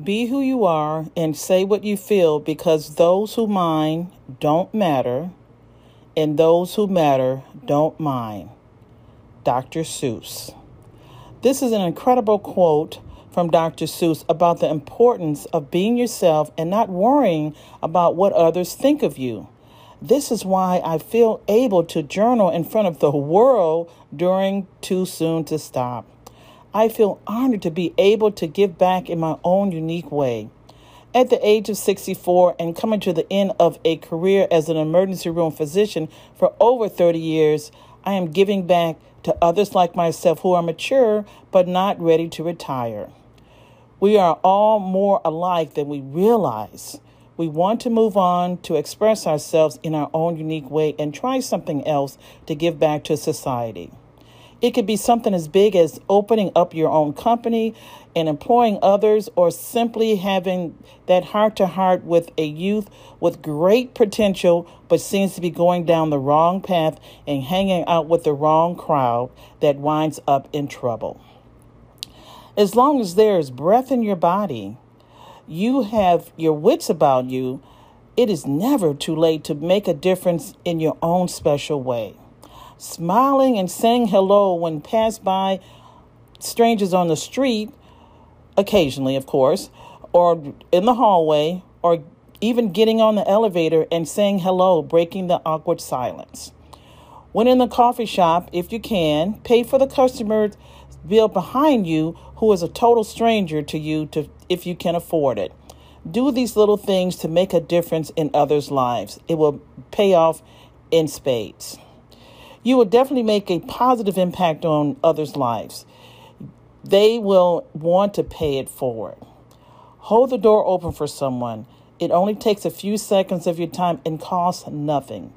Be who you are and say what you feel because those who mind don't matter and those who matter don't mind. Dr. Seuss. This is an incredible quote from Dr. Seuss about the importance of being yourself and not worrying about what others think of you. This is why I feel able to journal in front of the world during Too Soon to Stop. I feel honored to be able to give back in my own unique way. At the age of 64 and coming to the end of a career as an emergency room physician for over 30 years, I am giving back to others like myself who are mature but not ready to retire. We are all more alike than we realize. We want to move on to express ourselves in our own unique way and try something else to give back to society. It could be something as big as opening up your own company and employing others, or simply having that heart to heart with a youth with great potential but seems to be going down the wrong path and hanging out with the wrong crowd that winds up in trouble. As long as there is breath in your body, you have your wits about you, it is never too late to make a difference in your own special way smiling and saying hello when passed by strangers on the street, occasionally, of course, or in the hallway, or even getting on the elevator and saying hello, breaking the awkward silence. When in the coffee shop, if you can, pay for the customer's bill behind you who is a total stranger to you to if you can afford it. Do these little things to make a difference in others' lives. It will pay off in spades you will definitely make a positive impact on others' lives. They will want to pay it forward. Hold the door open for someone. It only takes a few seconds of your time and costs nothing.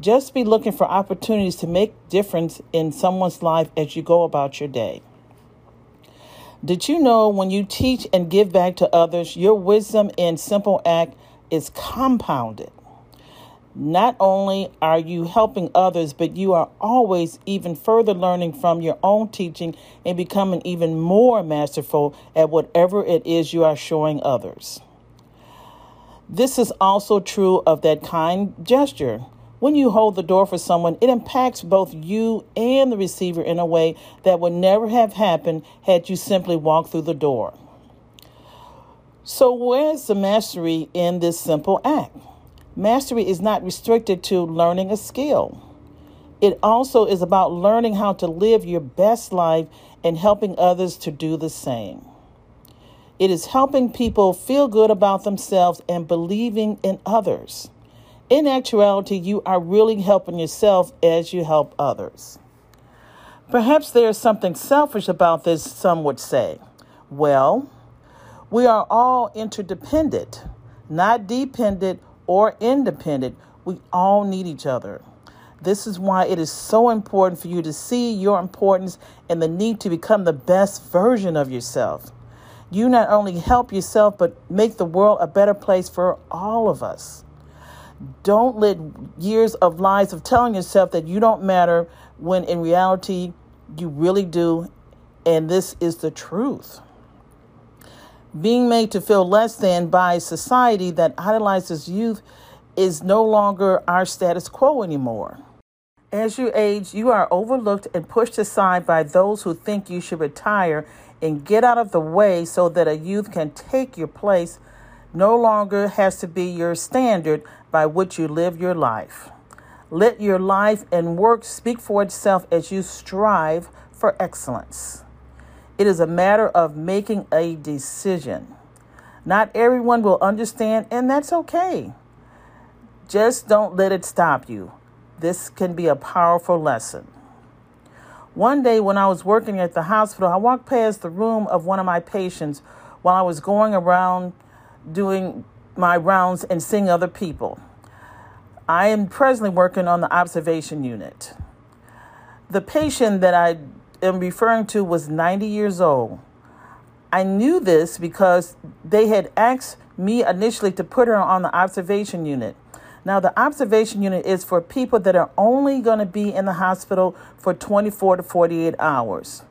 Just be looking for opportunities to make difference in someone's life as you go about your day. Did you know when you teach and give back to others, your wisdom in simple act is compounded? Not only are you helping others, but you are always even further learning from your own teaching and becoming even more masterful at whatever it is you are showing others. This is also true of that kind gesture. When you hold the door for someone, it impacts both you and the receiver in a way that would never have happened had you simply walked through the door. So, where's the mastery in this simple act? Mastery is not restricted to learning a skill. It also is about learning how to live your best life and helping others to do the same. It is helping people feel good about themselves and believing in others. In actuality, you are really helping yourself as you help others. Perhaps there is something selfish about this, some would say. Well, we are all interdependent, not dependent or independent, we all need each other. This is why it is so important for you to see your importance and the need to become the best version of yourself. You not only help yourself, but make the world a better place for all of us. Don't let years of lies of telling yourself that you don't matter when in reality you really do, and this is the truth being made to feel less than by society that idolizes youth is no longer our status quo anymore. As you age, you are overlooked and pushed aside by those who think you should retire and get out of the way so that a youth can take your place no longer has to be your standard by which you live your life. Let your life and work speak for itself as you strive for excellence. It is a matter of making a decision. Not everyone will understand, and that's okay. Just don't let it stop you. This can be a powerful lesson. One day, when I was working at the hospital, I walked past the room of one of my patients while I was going around doing my rounds and seeing other people. I am presently working on the observation unit. The patient that I am referring to was 90 years old. I knew this because they had asked me initially to put her on the observation unit. Now, the observation unit is for people that are only going to be in the hospital for 24 to 48 hours.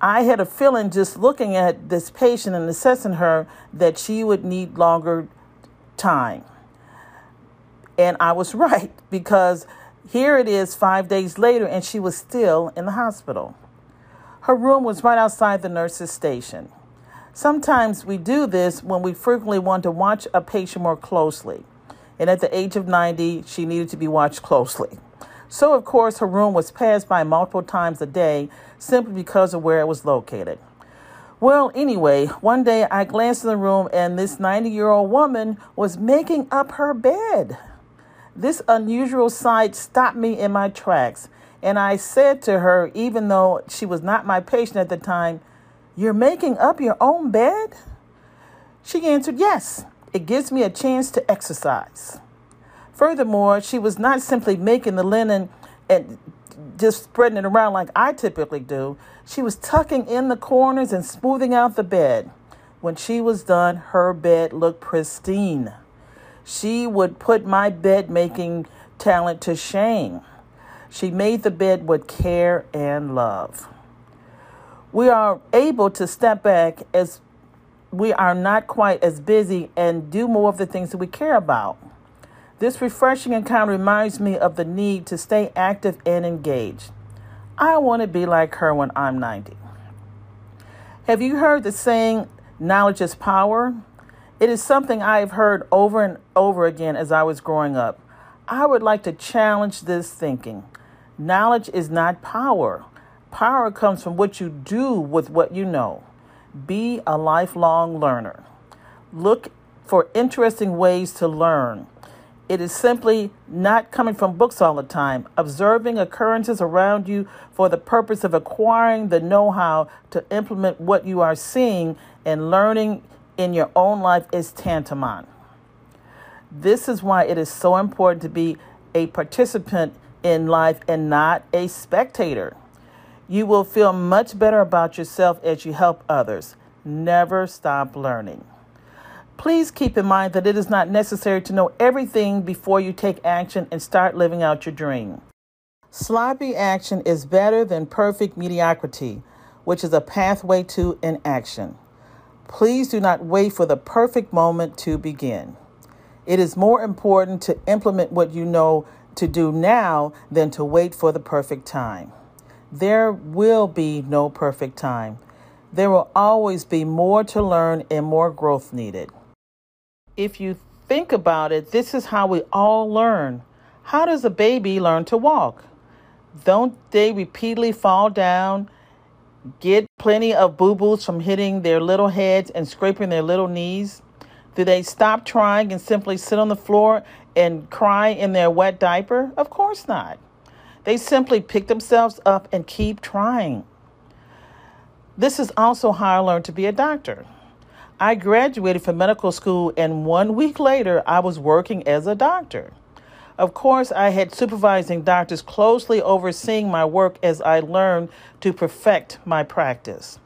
I had a feeling just looking at this patient and assessing her that she would need longer time. And I was right because here it is five days later and she was still in the hospital. Her room was right outside the nurse's station. Sometimes we do this when we frequently want to watch a patient more closely. And at the age of 90, she needed to be watched closely. So, of course, her room was passed by multiple times a day simply because of where it was located. Well, anyway, one day I glanced in the room and this 90 year old woman was making up her bed. This unusual sight stopped me in my tracks, and I said to her, even though she was not my patient at the time, You're making up your own bed? She answered, Yes, it gives me a chance to exercise. Furthermore, she was not simply making the linen and just spreading it around like I typically do. She was tucking in the corners and smoothing out the bed. When she was done, her bed looked pristine. She would put my bed making talent to shame. She made the bed with care and love. We are able to step back as we are not quite as busy and do more of the things that we care about. This refreshing encounter reminds me of the need to stay active and engaged. I want to be like her when I'm 90. Have you heard the saying, knowledge is power? It is something I have heard over and over again as I was growing up. I would like to challenge this thinking. Knowledge is not power. Power comes from what you do with what you know. Be a lifelong learner. Look for interesting ways to learn. It is simply not coming from books all the time, observing occurrences around you for the purpose of acquiring the know how to implement what you are seeing and learning in your own life is tantamount. This is why it is so important to be a participant in life and not a spectator. You will feel much better about yourself as you help others. Never stop learning. Please keep in mind that it is not necessary to know everything before you take action and start living out your dream. Sloppy action is better than perfect mediocrity, which is a pathway to inaction. Please do not wait for the perfect moment to begin. It is more important to implement what you know to do now than to wait for the perfect time. There will be no perfect time. There will always be more to learn and more growth needed. If you think about it, this is how we all learn. How does a baby learn to walk? Don't they repeatedly fall down get plenty of boo boos from hitting their little heads and scraping their little knees? Do they stop trying and simply sit on the floor and cry in their wet diaper? Of course not. They simply pick themselves up and keep trying. This is also how I learned to be a doctor. I graduated from medical school, and one week later, I was working as a doctor. Of course, I had supervising doctors closely overseeing my work as I learned to perfect my practice.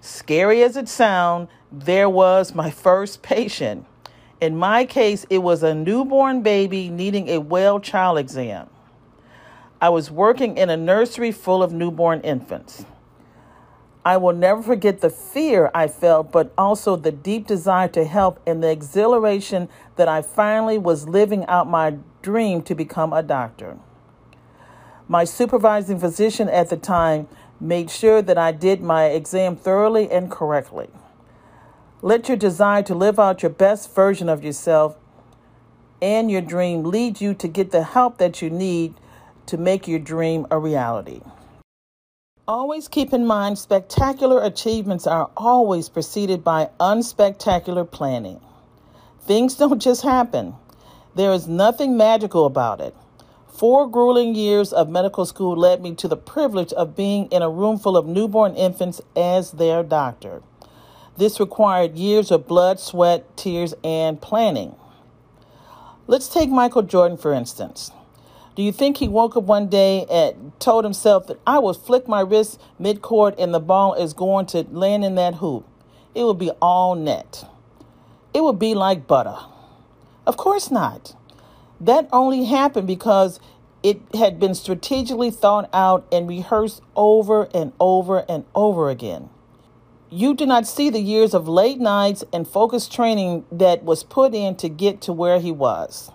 Scary as it sounds, there was my first patient. In my case, it was a newborn baby needing a well child exam. I was working in a nursery full of newborn infants. I will never forget the fear I felt, but also the deep desire to help and the exhilaration that I finally was living out my dream to become a doctor. My supervising physician at the time made sure that I did my exam thoroughly and correctly. Let your desire to live out your best version of yourself and your dream lead you to get the help that you need to make your dream a reality. Always keep in mind spectacular achievements are always preceded by unspectacular planning. Things don't just happen. There is nothing magical about it. Four grueling years of medical school led me to the privilege of being in a room full of newborn infants as their doctor. This required years of blood, sweat, tears, and planning. Let's take Michael Jordan, for instance. Do you think he woke up one day and told himself that I will flick my wrist mid-court and the ball is going to land in that hoop? It will be all net. It would be like butter. Of course not. That only happened because It had been strategically thought out and rehearsed over and over and over again. You do not see the years of late nights and focused training that was put in to get to where he was.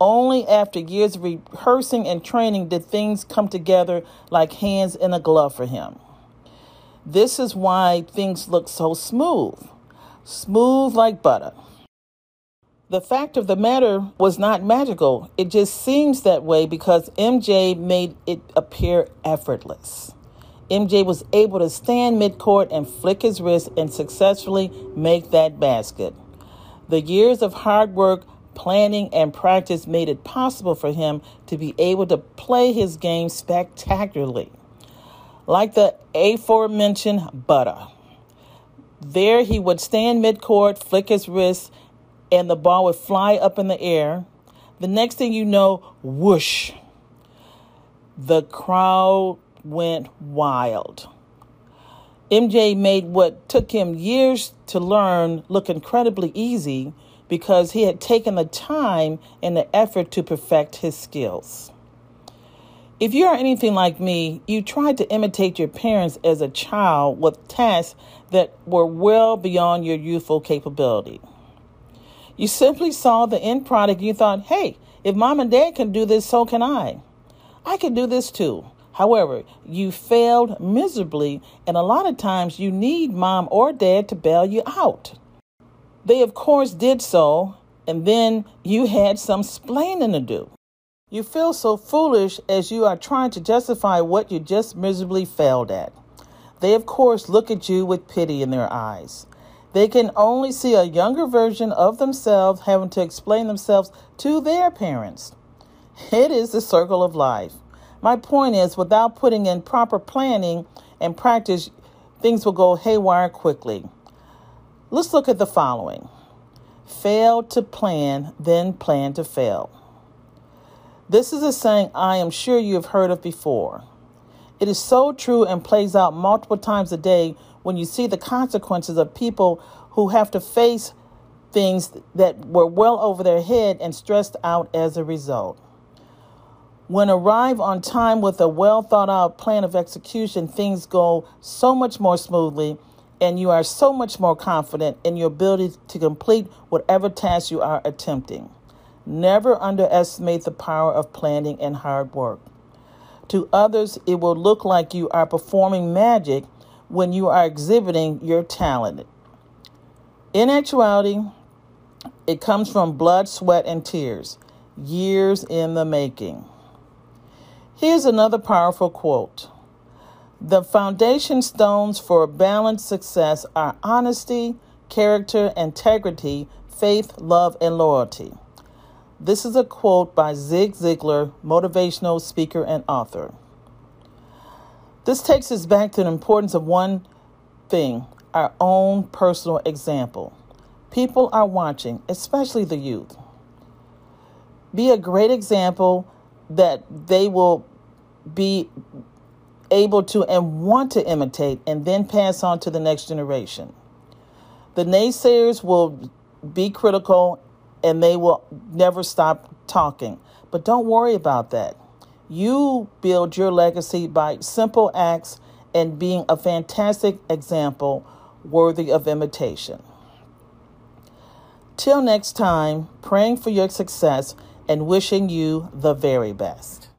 Only after years of rehearsing and training did things come together like hands in a glove for him. This is why things look so smooth, smooth like butter. The fact of the matter was not magical. It just seems that way because MJ made it appear effortless. MJ was able to stand midcourt and flick his wrist and successfully make that basket. The years of hard work planning, and practice made it possible for him to be able to play his game spectacularly. Like the aforementioned butter. There he would stand midcourt, flick his wrist, and the ball would fly up in the air. The next thing you know, whoosh, the crowd went wild. MJ made what took him years to learn look incredibly easy because he had taken the time and the effort to perfect his skills. If you are anything like me, you tried to imitate your parents as a child with tasks that were well beyond your youthful capability. You simply saw the end product you thought, hey, if mom and dad can do this, so can I. I can do this too. However, you failed miserably, and a lot of times you need mom or dad to bail you out. They, of course, did so, and then you had some splaining to do. You feel so foolish as you are trying to justify what you just miserably failed at. They, of course, look at you with pity in their eyes. They can only see a younger version of themselves having to explain themselves to their parents. It is the circle of life. My point is, without putting in proper planning and practice, things will go haywire quickly. Let's look at the following fail to plan, then plan to fail. This is a saying I am sure you have heard of before. It is so true and plays out multiple times a day when you see the consequences of people who have to face things that were well over their head and stressed out as a result. When arrive on time with a well thought out plan of execution, things go so much more smoothly and you are so much more confident in your ability to complete whatever task you are attempting. Never underestimate the power of planning and hard work. To others, it will look like you are performing magic when you are exhibiting your talent. In actuality, it comes from blood, sweat, and tears, years in the making. Here's another powerful quote the foundation stones for balanced success are honesty, character, integrity, faith, love, and loyalty. This is a quote by Zig Ziglar, motivational speaker and author. This takes us back to the importance of one thing our own personal example. People are watching, especially the youth. Be a great example that they will be able to and want to imitate and then pass on to the next generation. The naysayers will be critical and they will never stop talking. But don't worry about that. You build your legacy by simple acts and being a fantastic example worthy of imitation. Till next time, praying for your success and wishing you the very best.